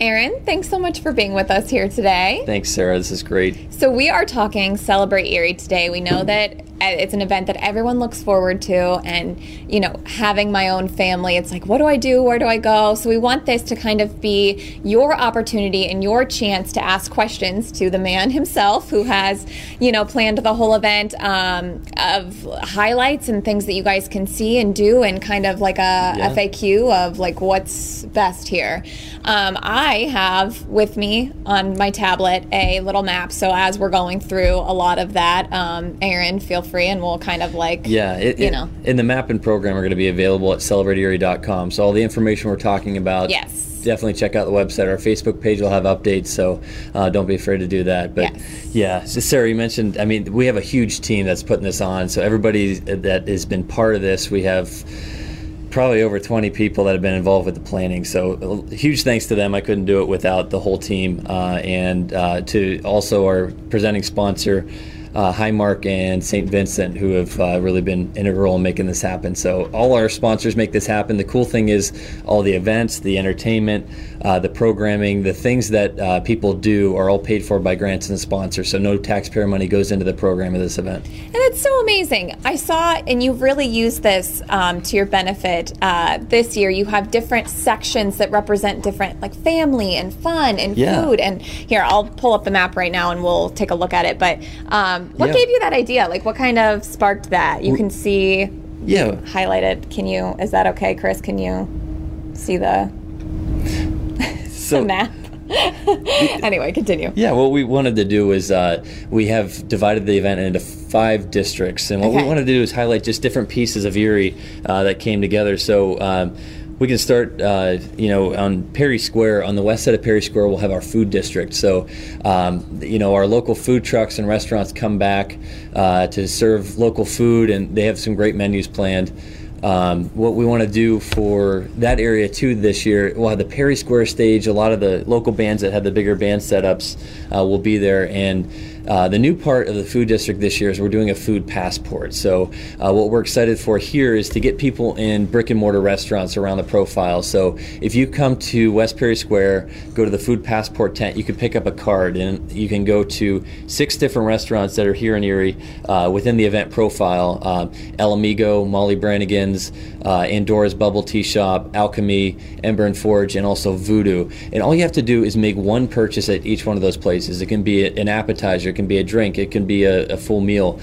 Aaron, thanks so much for being with us here today. Thanks, Sarah. This is great. So, we are talking Celebrate Erie today. We know that it's an event that everyone looks forward to. And you know having my own family it's like what do i do? Where do i go? So we want this to kind of be your opportunity and your chance to ask questions to the man himself who has you know planned the whole event um, of highlights and things that you guys can see and do and kind of like a yeah. faq of like what's best here. Um, i have with me on my tablet a little map. So as we're going through a lot of that um, aaron feel free and we'll kind of like yeah it, you know. in the map and program are going to be available at celebrateerie.com so all the information we're talking about yes. definitely check out the website. Our facebook page will have updates so uh, don't be afraid to do that. But yes. yeah so sarah you mentioned i mean we have a huge team that's putting this on. So everybody that has been part of this we have probably over 20 people that have been involved with the planning. So huge thanks to them. I couldn't do it without the whole team, uh, and uh, to also our presenting sponsor uh, Highmark and St. Vincent, who have uh, really been integral in making this happen. So all our sponsors make this happen. The cool thing is all the events, the entertainment, uh, the programming, the things that uh, people do are all paid for by grants and sponsors. So no taxpayer money goes into the program of this event. And it's so amazing. I saw, and you've really used this um, to your benefit uh, this year. You have different sections that represent different, like family and fun and yeah. food. And here, I'll pull up the map right now and we'll take a look at it. But um, what yeah. gave you that idea? Like, what kind of sparked that? You can see. Yeah. Highlighted. Can you? Is that okay, Chris? Can you see the, so, the map? anyway, continue. Yeah, what we wanted to do is uh, we have divided the event into five districts, and what okay. we wanted to do is highlight just different pieces of Erie uh, that came together. So. Um, we can start, uh, you know, on Perry Square. On the west side of Perry Square, we'll have our food district. So, um, you know, our local food trucks and restaurants come back uh, to serve local food, and they have some great menus planned. Um, what we want to do for that area too this year, we'll have the Perry Square stage. A lot of the local bands that have the bigger band setups uh, will be there, and uh, the new part of the food district this year is we're doing a food passport. So, uh, what we're excited for here is to get people in brick and mortar restaurants around the profile. So, if you come to West Perry Square, go to the food passport tent, you can pick up a card and you can go to six different restaurants that are here in Erie uh, within the event profile um, El Amigo, Molly Brannigan's, uh, Andora's Bubble Tea Shop, Alchemy, Ember and Forge, and also Voodoo. And all you have to do is make one purchase at each one of those places. It can be an appetizer it can be a drink, it can be a, a full meal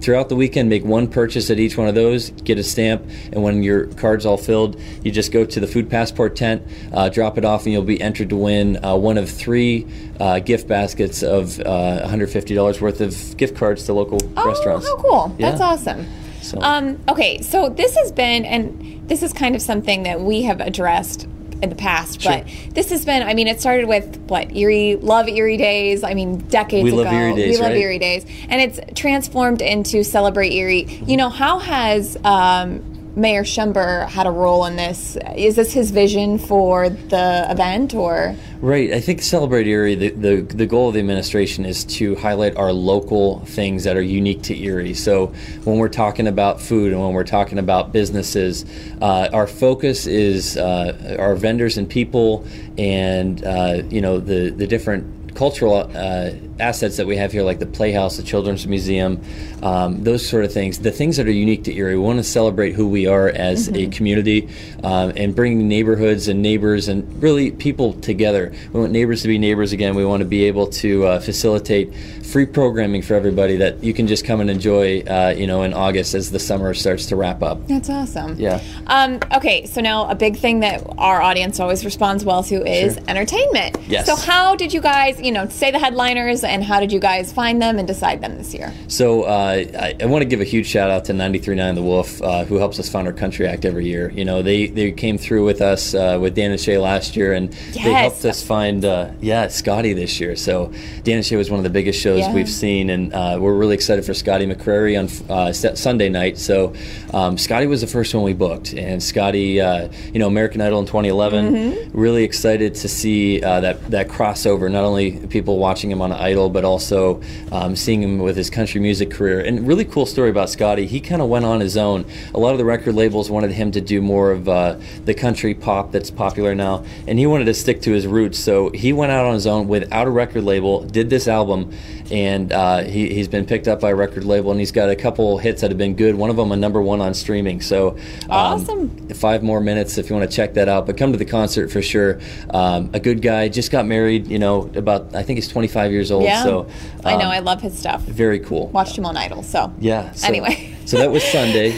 throughout the weekend make one purchase at each one of those get a stamp and when your card's all filled you just go to the food passport tent uh, drop it off and you'll be entered to win uh, one of three uh, gift baskets of uh, $150 worth of gift cards to local restaurants oh, restaurants how cool yeah. that's awesome so. Um, okay so this has been and this is kind of something that we have addressed in the past, sure. but this has been. I mean, it started with what Erie, love Erie Days. I mean, decades we ago, love Erie Days, we love right? Erie Days, and it's transformed into Celebrate Erie. You know, how has um, Mayor Schember had a role in this. Is this his vision for the event, or? Right. I think Celebrate Erie. The, the the goal of the administration is to highlight our local things that are unique to Erie. So when we're talking about food and when we're talking about businesses, uh, our focus is uh, our vendors and people, and uh, you know the the different cultural uh, assets that we have here, like the Playhouse, the Children's Museum, um, those sort of things, the things that are unique to Erie. We want to celebrate who we are as mm-hmm. a community um, and bring neighborhoods and neighbors and really people together. We want neighbors to be neighbors again. We want to be able to uh, facilitate free programming for everybody that you can just come and enjoy, uh, you know, in August as the summer starts to wrap up. That's awesome. Yeah. Um, okay, so now a big thing that our audience always responds well to is sure. entertainment. Yes. So how did you guys, you know, say the headliners and how did you guys find them and decide them this year? So uh, I, I want to give a huge shout out to 93.9 The Wolf, uh, who helps us fund our country act every year. You know, they, they came through with us uh, with Dan and Shay last year, and Yes. they helped us find, uh, yeah, Scotty this year. So Dan and Shay was one of the biggest shows Yeah. we've seen, and uh, we're really excited for Scotty McCreery on uh, Sunday night. So um, Scotty was the first one we booked, and Scotty, uh, you know, American Idol in 2011, Mm-hmm. really excited to see uh, that that crossover. Not only people watching him on Idol, but also um, seeing him with his country music career. And really cool story about Scotty. He kind of went on his own. A lot of the record labels wanted him to do more of uh, the country pop that's popular now, and he wanted to stick to his roots. So he went out on his own without a record label, did this album, and uh, he, he's been picked up by a record label, and he's got a couple hits that have been good. One of them a number one on streaming. So um, Awesome. five more minutes if you want to check that out. But come to the concert for sure. Um, a good guy, just got married. You know, about I think he's 25 years old. Yeah. So I know, um, I love his stuff. very cool. Watched him on Idol, so. Yeah. So, Anyway. so that was Sunday,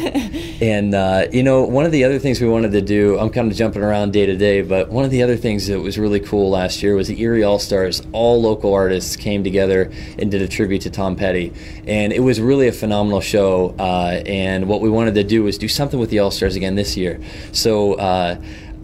and uh, you know, one of the other things we wanted to do. I'm kind of jumping around day to day, but one of the other things that was really cool last year was the Erie All Stars. All local artists came together and did a tribute to Tom Petty, and it was really a phenomenal show. Uh, and what we wanted to do was do something with the All Stars again this year. So. Uh,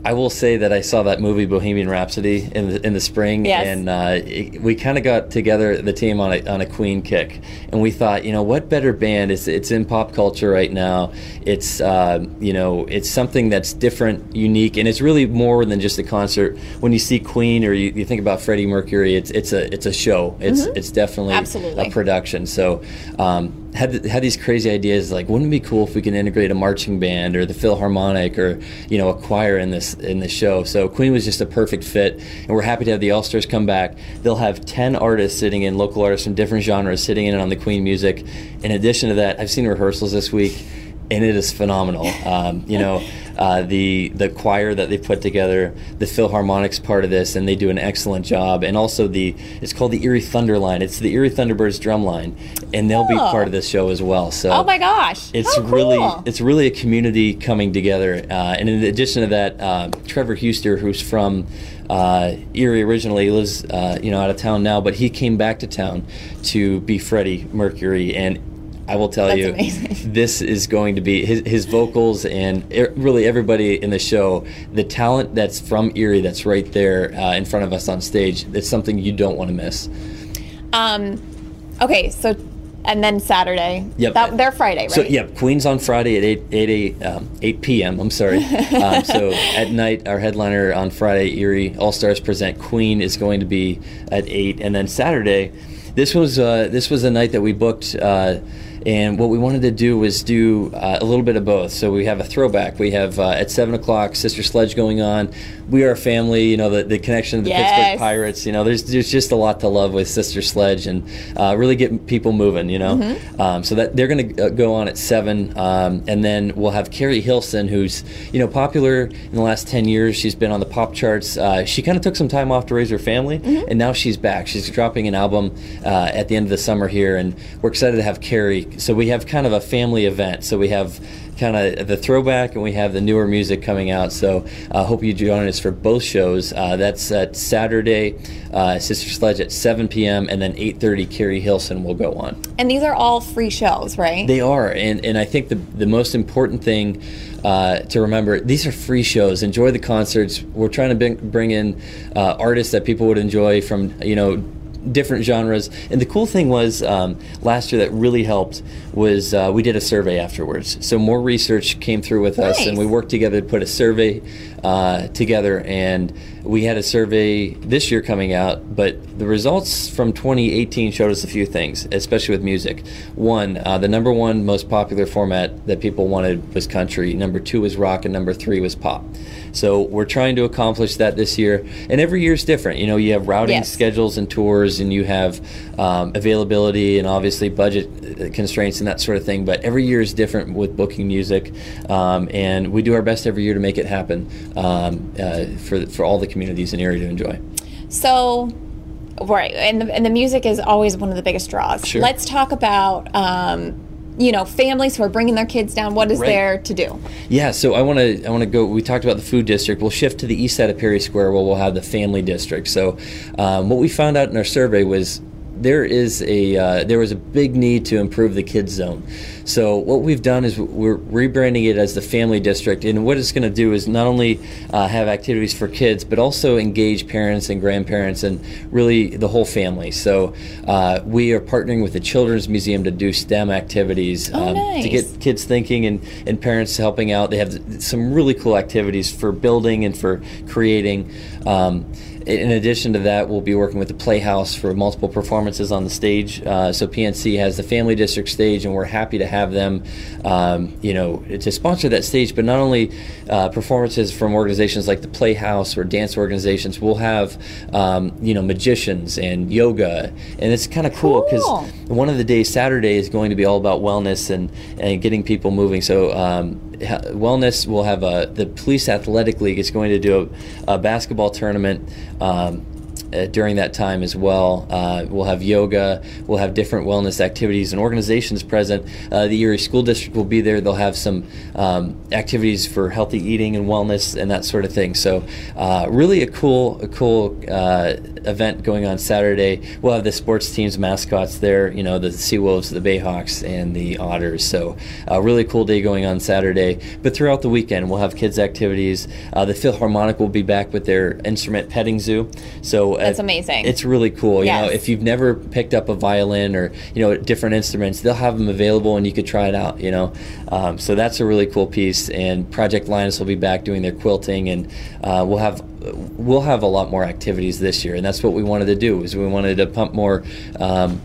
I will say that I saw that movie Bohemian Rhapsody in the, in the spring, Yes. and uh, it, we kind of got together the team on a, on a Queen kick, and we thought, you know, what better band? It's it's in pop culture right now. It's uh, you know, it's something that's different, unique, and it's really more than just a concert. When you see Queen or you, you think about Freddie Mercury, it's it's a it's a show. It's it's definitely Mm-hmm. Absolutely. a production. So. Um, had, had these crazy ideas like wouldn't it be cool if we can integrate a marching band or the Philharmonic or you know a choir in this in this show? So Queen was just a perfect fit and we're happy to have the All Stars come back. They'll have 10 artists sitting in local artists from different genres sitting in on the Queen music. In addition to that I've seen rehearsals this week and it is phenomenal um, you know uh, the the choir that they put together, the Philharmonic's part of this, and they do an excellent job. And also the it's called the Erie Thunder Line. It's the Erie Thunderbirds drum line, and they'll be Oh. part of this show as well. So Oh my gosh. it's How really it's really a community coming together. Uh, and in addition to that, uh, Trevor Huster, who's from uh, Erie originally, he lives uh, you know out of town now, but he came back to town to be Freddie Mercury and. I will tell That's you, amazing. this is going to be his, his vocals and really everybody in the show. The talent that's from Erie, that's right there uh, in front of us on stage. It's something you don't want to miss. Um, okay, so and then Saturday. Yep. That, they're Friday, right? So yeah, Queen's on Friday at 8 8, 8, um, 8 p.m. I'm sorry. um, so at night, our headliner on Friday, Erie All Stars present Queen is going to be at 8, and then Saturday, this was uh, this was a night that we booked. Uh, and what we wanted to do was do uh, a little bit of both. So we have a throwback. We have uh, at seven o'clock Sister Sledge going on. We are a family. You know the, the connection to the Yes. Pittsburgh Pirates. You know there's there's just a lot to love with Sister Sledge and uh, really get people moving. You know, Mm-hmm. um, so that they're going to go on at seven, um, and then we'll have Keri Hilson, who's you know popular in the last ten years. She's been on the pop charts. Uh, she kind of took some time off to raise her family, Mm-hmm. and now she's back. She's dropping an album uh, at the end of the summer here, and we're excited to have Keri. So we have kind of a family event. So we have kind of the throwback and we have the newer music coming out. So I uh, hope you join us for both shows. Uh, that's at Saturday, uh, Sister Sledge at 7 p.m. and then 8:30. Keri Hilson will go on. and these are all free shows, right? They are, and and I think the the most important thing uh, to remember these are free shows. Enjoy the concerts. We're trying to bring, bring in uh, artists that people would enjoy from you know different genres. And the cool thing was um, last year that really helped was uh, we did a survey afterwards. So more research came through with us, and we worked together to put a survey uh, together. And we had a survey this year coming out, but the results from 2018 showed us a few things, especially with music. One, uh, the number one most popular format that people wanted was country. Number two was rock, and number three was pop. So we're trying to accomplish that this year, and every year is different. You know, you have routing Yes. schedules and tours, and you have um, availability and obviously budget uh, constraints and that sort of thing. But every year is different with booking music, um, and we do our best every year to make it happen um, uh, for for all the communities in Erie to enjoy. So, right, and the, and the music is always one of the biggest draws. Sure. Let's talk about, um, you know, families who are bringing their kids down. What is Right. there to do? Yeah, so I want to I want to go. We talked about the food district. We'll shift to the east side of Perry Square, where we'll have the family district. So, um, what we found out in our survey was there is a uh, there was a big need to improve the kids zone. So what we've done is we're rebranding it as the family district, and what it's going to do is not only uh, have activities for kids, but also engage parents and grandparents and really the whole family. So uh, we are partnering with the Children's Museum to do STEM activities oh, um, nice. to get kids thinking and, and parents helping out. They have some really cool activities for building and for creating. Um, in addition to that, we'll be working with the Playhouse for multiple performances on the stage. Uh, so PNC has the Family District stage, and we're happy to have them, um, you know, to sponsor that stage. But not only uh, performances from organizations like the Playhouse or dance organizations, we'll have, um, you know, magicians and yoga, and it's kind of cool because Cool. one of the days, Saturday, is going to be all about wellness and, and getting people moving. So, um, wellness will have a, the Police Athletic League is going to do a, a basketball tournament. Um, uh, during that time as well. Uh, we'll have yoga, we'll have different wellness activities and organizations present. Uh, the Erie School District will be there. They'll have some um, activities for healthy eating and wellness and that sort of thing. So, uh, really a cool, a cool uh, event going on Saturday. We'll have the sports teams mascots there. You know, the Sea Wolves, the Bayhawks, and the Otters. So, a really cool day going on Saturday. But throughout the weekend, we'll have kids activities. The Philharmonic will be back with their instrument petting zoo. So That's amazing. It's really cool. You know, if you've never picked up a violin or you know different instruments, they'll have them available and you could try it out. You know, um, so that's a really cool piece. And Project Linus will be back doing their quilting, and uh, we'll have we'll have a lot more activities this year. And that's what we wanted to do is we wanted to pump more. Um,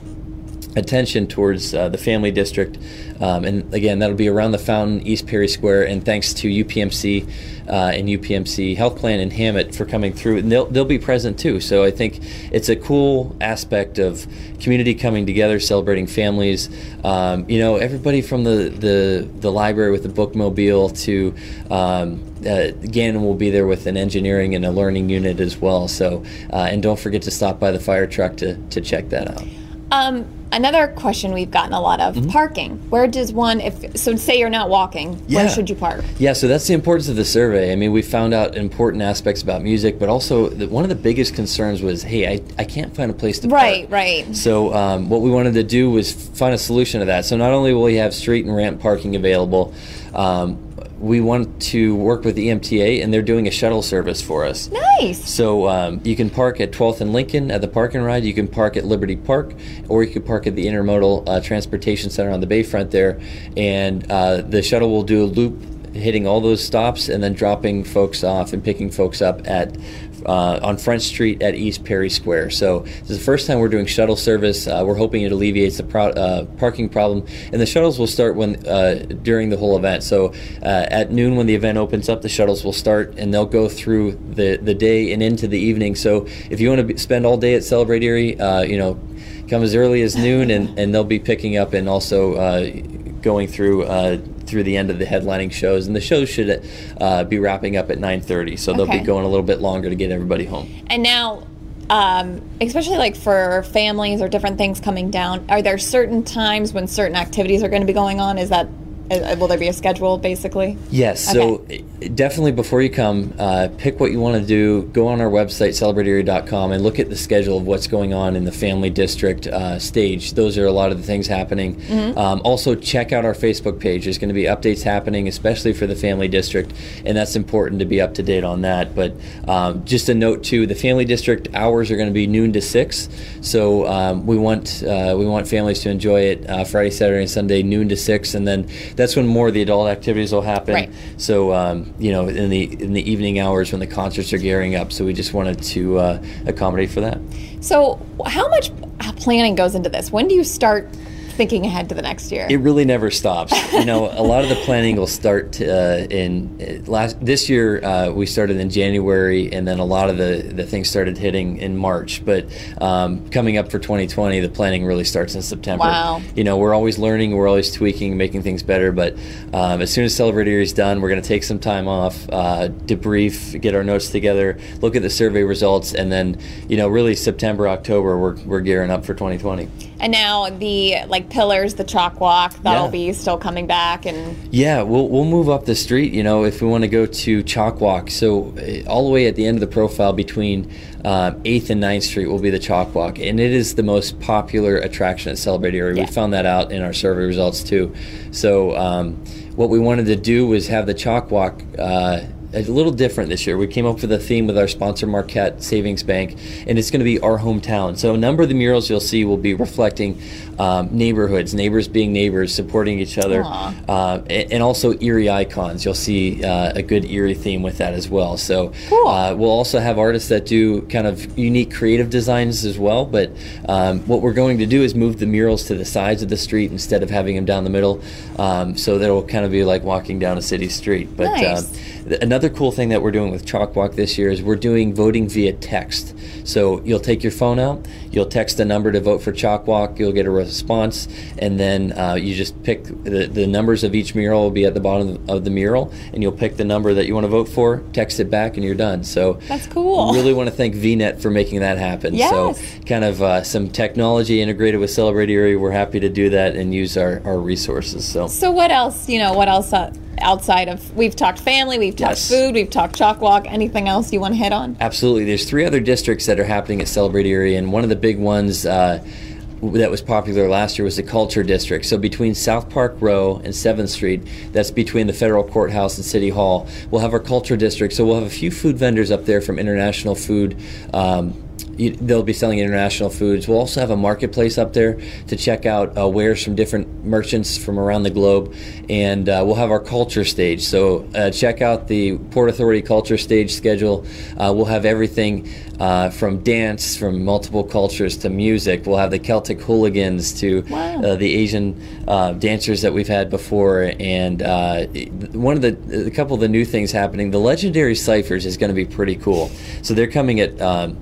attention towards uh, the family district. Um, and again, that'll be around the fountain, East Perry Square. And thanks to UPMC uh, and UPMC Health Plan and Hamot for coming through. And they'll, they'll be present too. So I think it's a cool aspect of community coming together, celebrating families. Um, you know, everybody from the, the, the library with the bookmobile to um, uh, Gannon will be there with an engineering and a learning unit as well. So, uh, and don't forget to stop by the fire truck to, to check that out. Um, another question we've gotten a lot of Mm-hmm. parking. Where does one, if so, say you're not walking, Yeah. where should you park? Yeah, so that's the importance of the survey. I mean, we found out important aspects about music, but also the, one of the biggest concerns was, hey, I, I can't find a place to Right, park. right. Right. So um, what we wanted to do was find a solution to that. So not only will we have street and ramp parking available, um, we want to work with the EMTA, and they're doing a shuttle service for us. Nice. So um, you can park at 12th and Lincoln at the park and ride. You can park at Liberty Park, or you can park at the Intermodal uh, Transportation Center on the bayfront there. And uh, the shuttle will do a loop, hitting all those stops, and then dropping folks off and picking folks up at uh, on Front Street at East Perry Square. So this is the first time we're doing shuttle service. Uh, we're hoping it alleviates the pro- uh, parking problem, and the shuttles will start when uh, during the whole event. So uh, at noon when the event opens up, the shuttles will start, and they'll go through the the day and into the evening. So if you want to be, spend all day at Celebrate Erie, uh, you know, come as early as noon, and, and they'll be picking up and also going through. Uh, through the end of the headlining shows, and the shows should uh, be wrapping up at 9:30, so they'll Okay. be going a little bit longer to get everybody home. And now, um, especially like for families or different things coming down, are there certain times when certain activities are going to be going on? Is that uh, will there be a schedule basically? Yes. So uh, definitely before you come, uh, pick what you want to do. Go on our website, celebrateerie.com, and look at the schedule of what's going on in the family district uh, stage. Those are a lot of the things happening. Um, also, check out our Facebook page. There's going to be updates happening, especially for the family district, and that's important to be up to date on that. But um, just a note too: the family district hours are going to be noon to six. So um, we want uh, we want families to enjoy it uh, Friday, Saturday, and Sunday, noon to six, and then that's when more of the adult activities will happen. Right. So um, you know, in the in the evening hours when the concerts are gearing up, so we just wanted to uh, accommodate for that. So, how much planning goes into this? When do you start thinking ahead to the next year? It really never stops. you know, a lot of the planning will start uh, in uh, last this year. Uh, we started in January, and then a lot of the the things started hitting in March. But um, coming up for 2020, the planning really starts in September. Wow. You know, we're always learning, we're always tweaking, making things better. But um, as soon as Celebrate Erie is done, we're going to take some time off, uh, debrief, get our notes together, look at the survey results, and then you know, really September, October, we're we're gearing up for 2020. And now the like pillars, the chalk walk, that'll Yeah. be still coming back and Yeah, we'll, we'll move up the street, you know, if we want to go to Chalk Walk. So, uh, all the way at the end of the profile between um, 8th and 9th Street will be the Chalk Walk. And it is the most popular attraction at Celebrate Erie. Yeah. We found that out in our survey results, too. So, um, what we wanted to do was have the Chalk Walk. Uh, a little different this year. We came up with a theme with our sponsor Marquette Savings Bank, and it's going to be our hometown. So a number of the murals you'll see will be reflecting um, neighborhoods, neighbors being neighbors, supporting each other, uh, and, and also Erie icons. You'll see uh, a good Erie theme with that as well. So Cool. uh, we'll also have artists that do kind of unique creative designs as well. But um, what we're going to do is move the murals to the sides of the street instead of having them down the middle. Um, so that'll kind of be like walking down a city street. But Nice. um, th- another cool thing that we're doing with Chalk Walk this year is we're doing voting via text. So you'll take your phone out, you'll text a number to vote for Chalk Walk, you'll get a response, and then uh, you just pick the, the numbers of each mural will be at the bottom of the mural, and you'll pick the number that you want to vote for, text it back, and you're done. So That's cool. Really want to thank VNet for making that happen. Yes. So kind of uh, some technology integrated with Celebrate Erie. We're happy to do that and use our, our resources. So. So what else? You know, what else uh, outside of we've talked family, we've talked Yes. food, we've talked chalk walk. Anything else you want to hit on? Absolutely. There's three other districts that are happening at Celebrate Erie, and one of the big ones uh, that was popular last year was the Culture District. So between South Park Row and 7th Street, that's between the Federal Courthouse and City Hall, we'll have our Culture District. So we'll have a few food vendors up there from international food. Um, you, they'll be selling international foods. We'll also have a marketplace up there to check out uh, wares from different merchants from around the globe, and uh, we'll have our culture stage. So uh, check out the Port Authority culture stage schedule. Uh, we'll have everything uh, from dance from multiple cultures to music. We'll have the Celtic hooligans to Wow. uh, the Asian uh, dancers that we've had before, and uh, one of the a couple of the new things happening. The legendary ciphers is going to be pretty cool. So they're coming at. Um,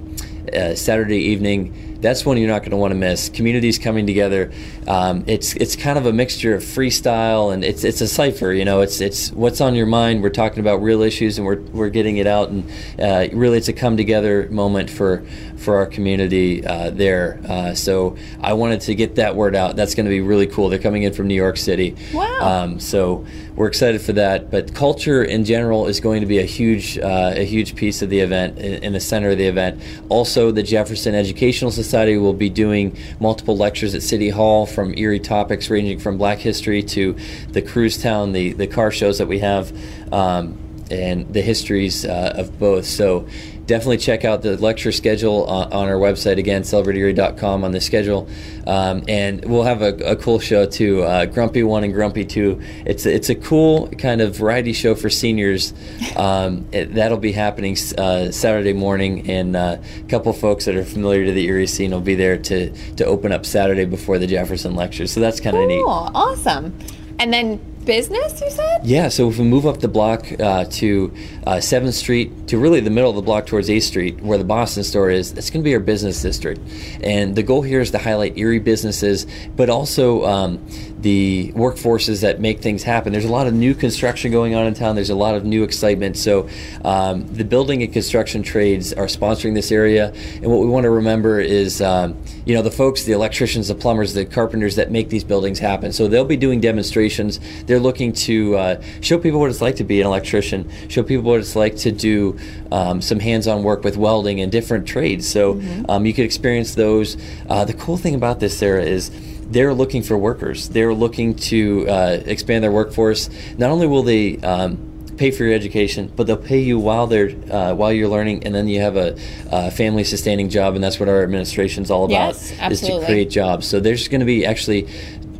uh, Saturday evening. That's one you're not going to want to miss. Communities coming together. Um, it's it's kind of a mixture of freestyle and it's it's a cipher. You know, it's it's what's on your mind. We're talking about real issues and we're we're getting it out. And uh, really, it's a come together moment for for our community uh, there. Uh, so I wanted to get that word out. That's going to be really cool. They're coming in from New York City. Wow. Um, so we're excited for that. But culture in general is going to be a huge uh, a huge piece of the event in, the center of the event. Also, the Jefferson Educational Society will be doing multiple lectures at City Hall from Erie topics ranging from Black history to the cruise town, the the car shows that we have. Um, and the histories uh, of both. So definitely check out the lecture schedule on, on our website again, celebrateerie.com on the schedule. Um, and we'll have a, a cool show too, uh, Grumpy One and Grumpy Two. It's it's a cool kind of variety show for seniors. Um, it, that'll be happening uh, Saturday morning, and uh, a couple folks that are familiar to the Erie scene will be there to to open up Saturday before the Jefferson lecture. So that's kind of neat. Cool, awesome. And then business, you said? Yeah, so if we move up the block uh, to uh, 7th Street, to really the middle of the block towards 8th Street, where the Boston store is, it's going to be our business district. And the goal here is to highlight Erie businesses, but also um, the workforces that make things happen. There's a lot of new construction going on in town, there's a lot of new excitement. So um, the building and construction trades are sponsoring this area. And what we want to remember is, um, you know, the folks, the electricians, the plumbers, the carpenters that make these buildings happen. So they'll be doing demonstrations. They're looking to uh, show people what it's like to be an electrician, show people what it's like to do um, some hands-on work with welding and different trades. So um, you could experience those. Uh, the cool thing about this, Sarah, is they're looking for workers. They're looking to uh, expand their workforce. Not only will they um, pay for your education, but they'll pay you while they're uh, while you're learning, and then you have a, uh family sustaining job, and that's what our administration's all about Yes, is to create jobs. So there's going to be actually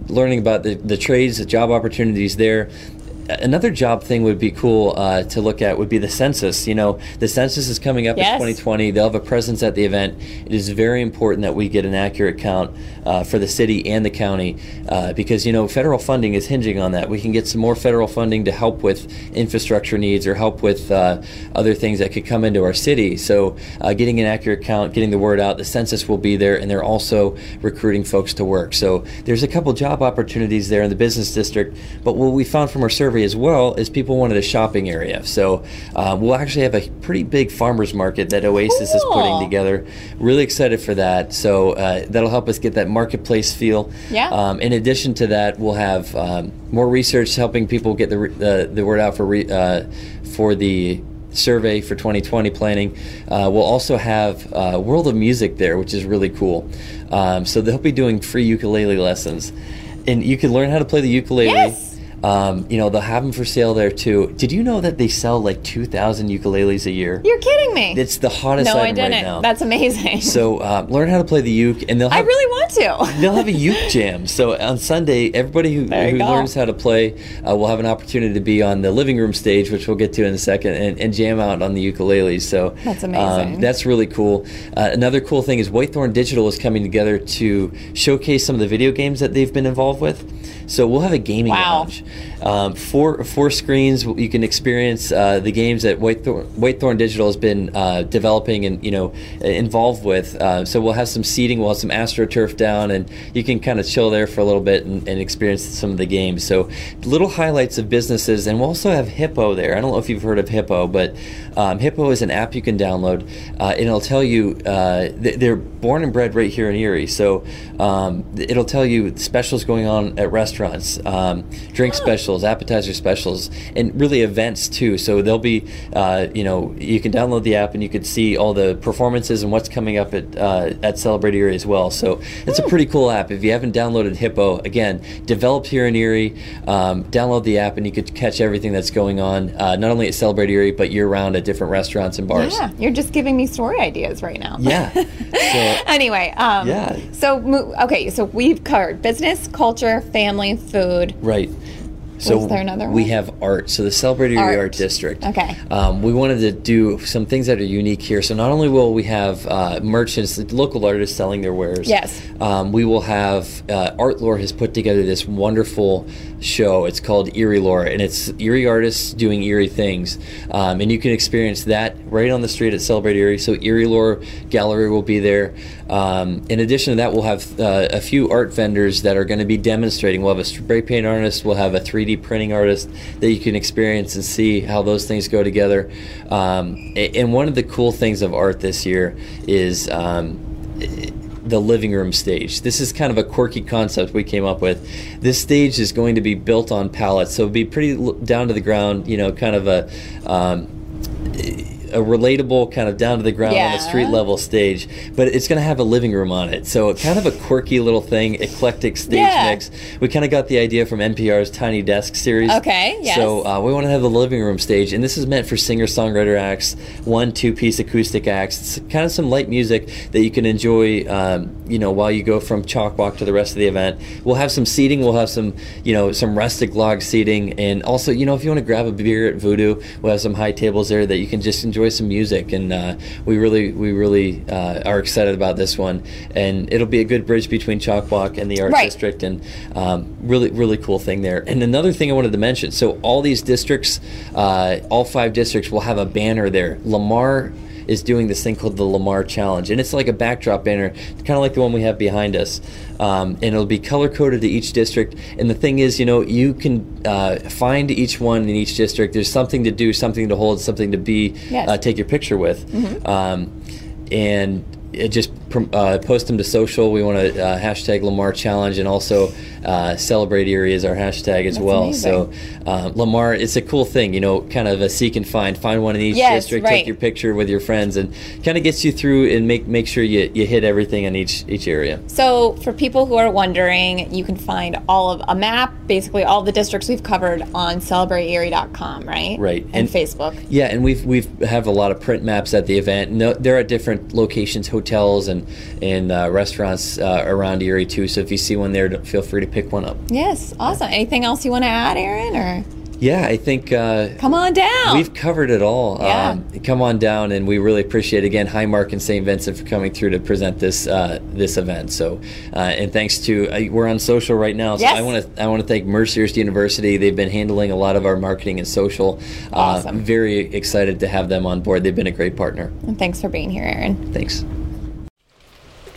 learning about the, the trades, the job opportunities there. Another job thing would be cool uh, to look at would be the census. You know, the census is coming up Yes. in 2020. They'll have a presence at the event. It is very important that we get an accurate count uh, for the city and the county uh, because, you know, federal funding is hinging on that. We can get some more federal funding to help with infrastructure needs or help with uh, other things that could come into our city. So, uh, getting an accurate count, getting the word out, the census will be there, and they're also recruiting folks to work. So, there's a couple job opportunities there in the business district. But what we found from our survey as well is people wanted a shopping area. So uh, we'll actually have a pretty big farmers market that Oasis is putting together. Really excited for that. So uh, that'll help us get that marketplace feel. Yeah. Um, in addition to that, we'll have um, more research helping people get the re- uh, the word out for re- uh, for the survey for 2020 planning. Uh, we'll also have uh, World of Music there, which is really cool. Um, so they'll be doing free ukulele lessons, and you can learn how to play the ukulele. Yes. Um, you know they'll have them for sale there too. Did you know that they sell like 2,000 ukuleles a year? You're kidding me. It's the hottest no, I didn't. right now. That's amazing. so uh, learn how to play the uke, and they'll Have, I really want to. they'll have a uke jam. So on Sunday, everybody who, who learns how to play uh, will have an opportunity to be on the living room stage, which we'll get to in a second, and, and jam out on the ukuleles. So That's um, amazing. that's really cool. Uh, another cool thing is Whitethorn Digital is coming together to showcase some of the video games that they've been involved with. So we'll have a gaming Wow. lounge. Um, four four screens. You can experience uh, the games that Whitethorn, Whitethorn Digital has been uh, developing and you know involved with. Uh, so we'll have some seating. We'll have some AstroTurf down, and you can kind of chill there for a little bit and, and experience some of the games. So little highlights of businesses, and we'll also have Hippo there. I don't know if you've heard of Hippo, but um, Hippo is an app you can download, uh, and it'll tell you uh, th- they're born and bred right here in Erie. So um, it'll tell you specials going on at restaurants, um, drink specials, appetizer specials, and really events too. So there'll be, uh, you know, you can download the app and you can see all the performances and what's coming up at uh, at Celebrate Erie as well. So it's a pretty cool app. If you haven't downloaded Hippo, again, developed here in Erie, um, download the app and you could catch everything that's going on, uh, not only at Celebrate Erie but year round at different restaurants and bars. yeah, you're just giving me story ideas right now. Yeah. So, Anyway, um, Yeah. So okay, so we've covered business, culture, family, food. Right. So Was there another we have art. So the Celebrate Erie Art. Art District. Okay. Um, we wanted to do some things that are unique here. So not only will we have uh, merchants, local artists selling their wares. Yes. Um, we will have uh, Art Lore has put together this wonderful show. It's called Erie Lore, and it's Erie artists doing Erie things, um, and you can experience that right on the street at Celebrate Erie. So Erie Lore Gallery will be there. Um, in addition to that, we'll have uh, a few art vendors that are going to be demonstrating. We'll have a spray paint artist. We'll have a 3D printing artist that you can experience and see how those things go together. Um, and one of the cool things of art this year is. The living room stage. This is kind of a quirky concept we came up with. This stage is going to be built on pallets, so it'll be pretty down to the ground. You know, kind of a um, a relatable kind of down to the ground on the street level stage, but it's going to have a living room on it. So kind of a quirky little thing, eclectic stage Yeah. mix. We kind of got the idea from NPR's Tiny Desk series. Okay, yes. So uh, we want to have the living room stage, and this is meant for singer-songwriter acts, one, two-piece acoustic acts. It's kind of some light music that you can enjoy, um, you know, while you go from Chalk Walk to the rest of the event. We'll have some seating. We'll have some, you know, some rustic log seating, and also, you know, if you want to grab a beer at Voodoo, we'll have some high tables there that you can just enjoy some music. And uh, we really, we really uh, are excited about this one, and it'll be a good bridge between Chalk Walk and the Art Right. District, and um, really, really cool thing there. And another thing I wanted to mention: so all these districts, uh, all five districts, will have a banner there. Lamar is doing this thing called the Lamar Challenge, and it's like a backdrop banner, kind of like the one we have behind us. Um, and it'll be color coded to each district. And the thing is, you know, you can uh, find each one in each district. There's something to do, something to hold, something to be, Yes. uh, take your picture with. Um, and it just prom- uh, post them to social. We want to uh, hashtag Lamar Challenge and also uh, celebrate Erie as our hashtag as That's well. amazing. So uh, Lamar, it's a cool thing, you know, kind of a seek and find. Find one in each Yes, district, right. take your picture with your friends, and kind of gets you through and make make sure you, you hit everything in each each area. So, for people who are wondering, you can find all of a map, basically all the districts we've covered on celebrateerie.com, right? Right. And, And- Facebook. Yeah, and we've we've have a lot of print maps at the event. No, they're at different locations, hotels and and uh, restaurants uh, around Erie too. So if you see one there, feel free to pick one up. Yes, awesome. Anything else you want to add, Aaron? Or Yeah, I think uh, come on down. we've covered it all. Yeah. Um, come on down, and we really appreciate again Highmark and St. Vincent for coming through to present this uh, this event. So, uh, and thanks to uh, we're on social right now. So Yes. I want to I want to thank Mercyhurst University. They've been handling a lot of our marketing and social. Awesome. Uh, very excited to have them on board. They've been a great partner. and thanks for being here, Aaron. Thanks.